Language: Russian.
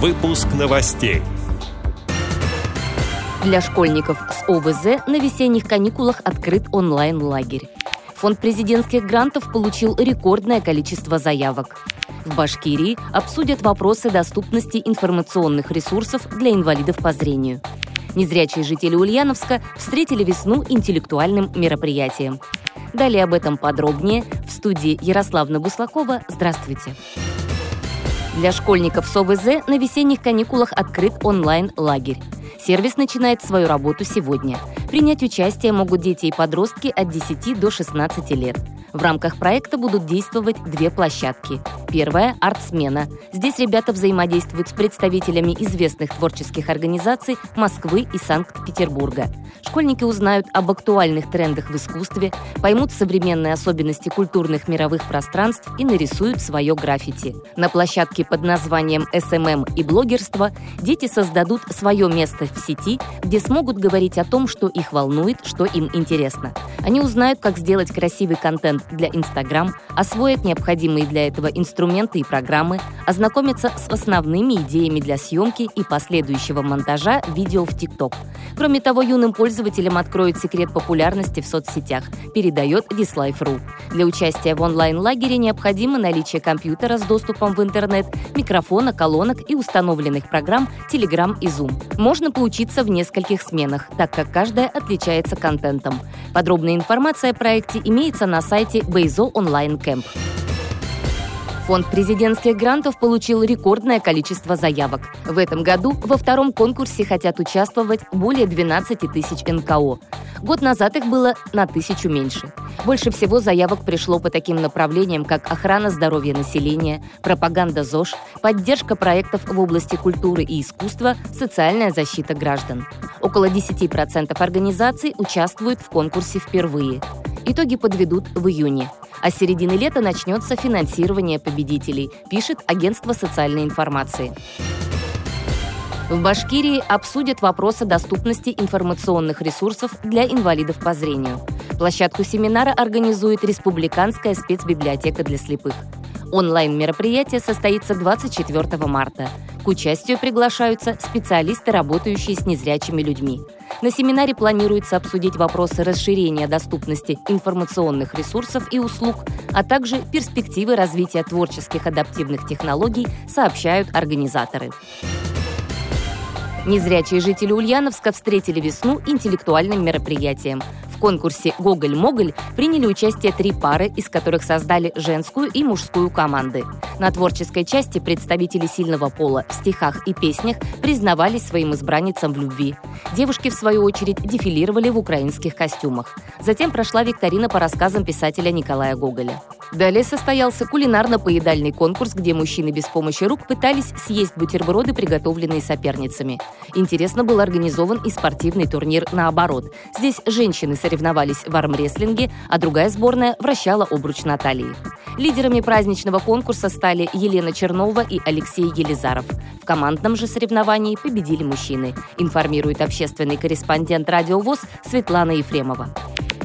Выпуск новостей. Для школьников с ОВЗ на весенних каникулах открыт онлайн-лагерь. Фонд президентских грантов получил рекордное количество заявок. В Башкирии обсудят вопросы доступности информационных ресурсов для инвалидов по зрению. Незрячие жители Ульяновска встретили весну интеллектуальным мероприятием. Далее об этом подробнее в студии Ярославна Буслакова. Здравствуйте. Для школьников с ОВЗ на весенних каникулах открыт онлайн-лагерь. Сервис начинает свою работу сегодня. Принять участие могут дети и подростки от 10 до 16 лет. В рамках проекта будут действовать две площадки. Первая – «Арт-смена». Здесь ребята взаимодействуют с представителями известных творческих организаций Москвы и Санкт-Петербурга. Школьники узнают об актуальных трендах в искусстве, поймут современные особенности культурных мировых пространств и нарисуют свое граффити. На площадке под названием «SMM и блогерство» дети создадут свое место в сети, где смогут говорить о том, что их волнует, что им интересно. Они узнают, как сделать красивый контент для Instagram, освоят необходимые для этого инструменты и программы, ознакомятся с основными идеями для съемки и последующего монтажа видео в TikTok. Кроме того, юным пользователям откроют секрет популярности в соцсетях, передает Dislife.ru. Для участия в онлайн-лагере необходимо наличие компьютера с доступом в интернет, микрофона, колонок и установленных программ Telegram и Zoom. Можно поучиться в нескольких сменах, так как каждая отличается контентом. Подробная информация о проекте имеется на сайте Бейзо Онлайн Camp. Фонд президентских грантов получил рекордное количество заявок. В этом году во втором конкурсе хотят участвовать более 12 тысяч НКО. Год назад их было на тысячу меньше. Больше всего заявок пришло по таким направлениям, как охрана здоровья населения, пропаганда ЗОЖ, поддержка проектов в области культуры и искусства, социальная защита граждан. Около 10% организаций участвуют в конкурсе впервые. Итоги подведут в июне. А с середины лета начнется финансирование победителей, пишет агентство социальной информации. В Башкирии обсудят вопросы доступности информационных ресурсов для инвалидов по зрению. Площадку семинара организует Республиканская спецбиблиотека для слепых. Онлайн-мероприятие состоится 24 марта. К участию приглашаются специалисты, работающие с незрячими людьми. На семинаре планируется обсудить вопросы расширения доступности информационных ресурсов и услуг, а также перспективы развития творческих адаптивных технологий, сообщают организаторы. Незрячие жители Ульяновска встретили весну интеллектуальным мероприятием. В конкурсе «Гоголь-Моголь» приняли участие три пары, из которых создали женскую и мужскую команды. На творческой части представители сильного пола в стихах и песнях признавались своим избранницам в любви. Девушки, в свою очередь, дефилировали в украинских костюмах. Затем прошла викторина по рассказам писателя Николая Гоголя. Далее состоялся кулинарно-поедальный конкурс, где мужчины без помощи рук пытались съесть бутерброды, приготовленные соперницами. Интересно был организован и спортивный турнир наоборот. Здесь женщины соревновались в армрестлинге, а другая сборная вращала обруч Натальи. Лидерами праздничного конкурса стали Елена Чернова и Алексей Елизаров. В командном же соревновании победили мужчины, информирует общественный корреспондент «Радио ВОЗ» Светлана Ефремова.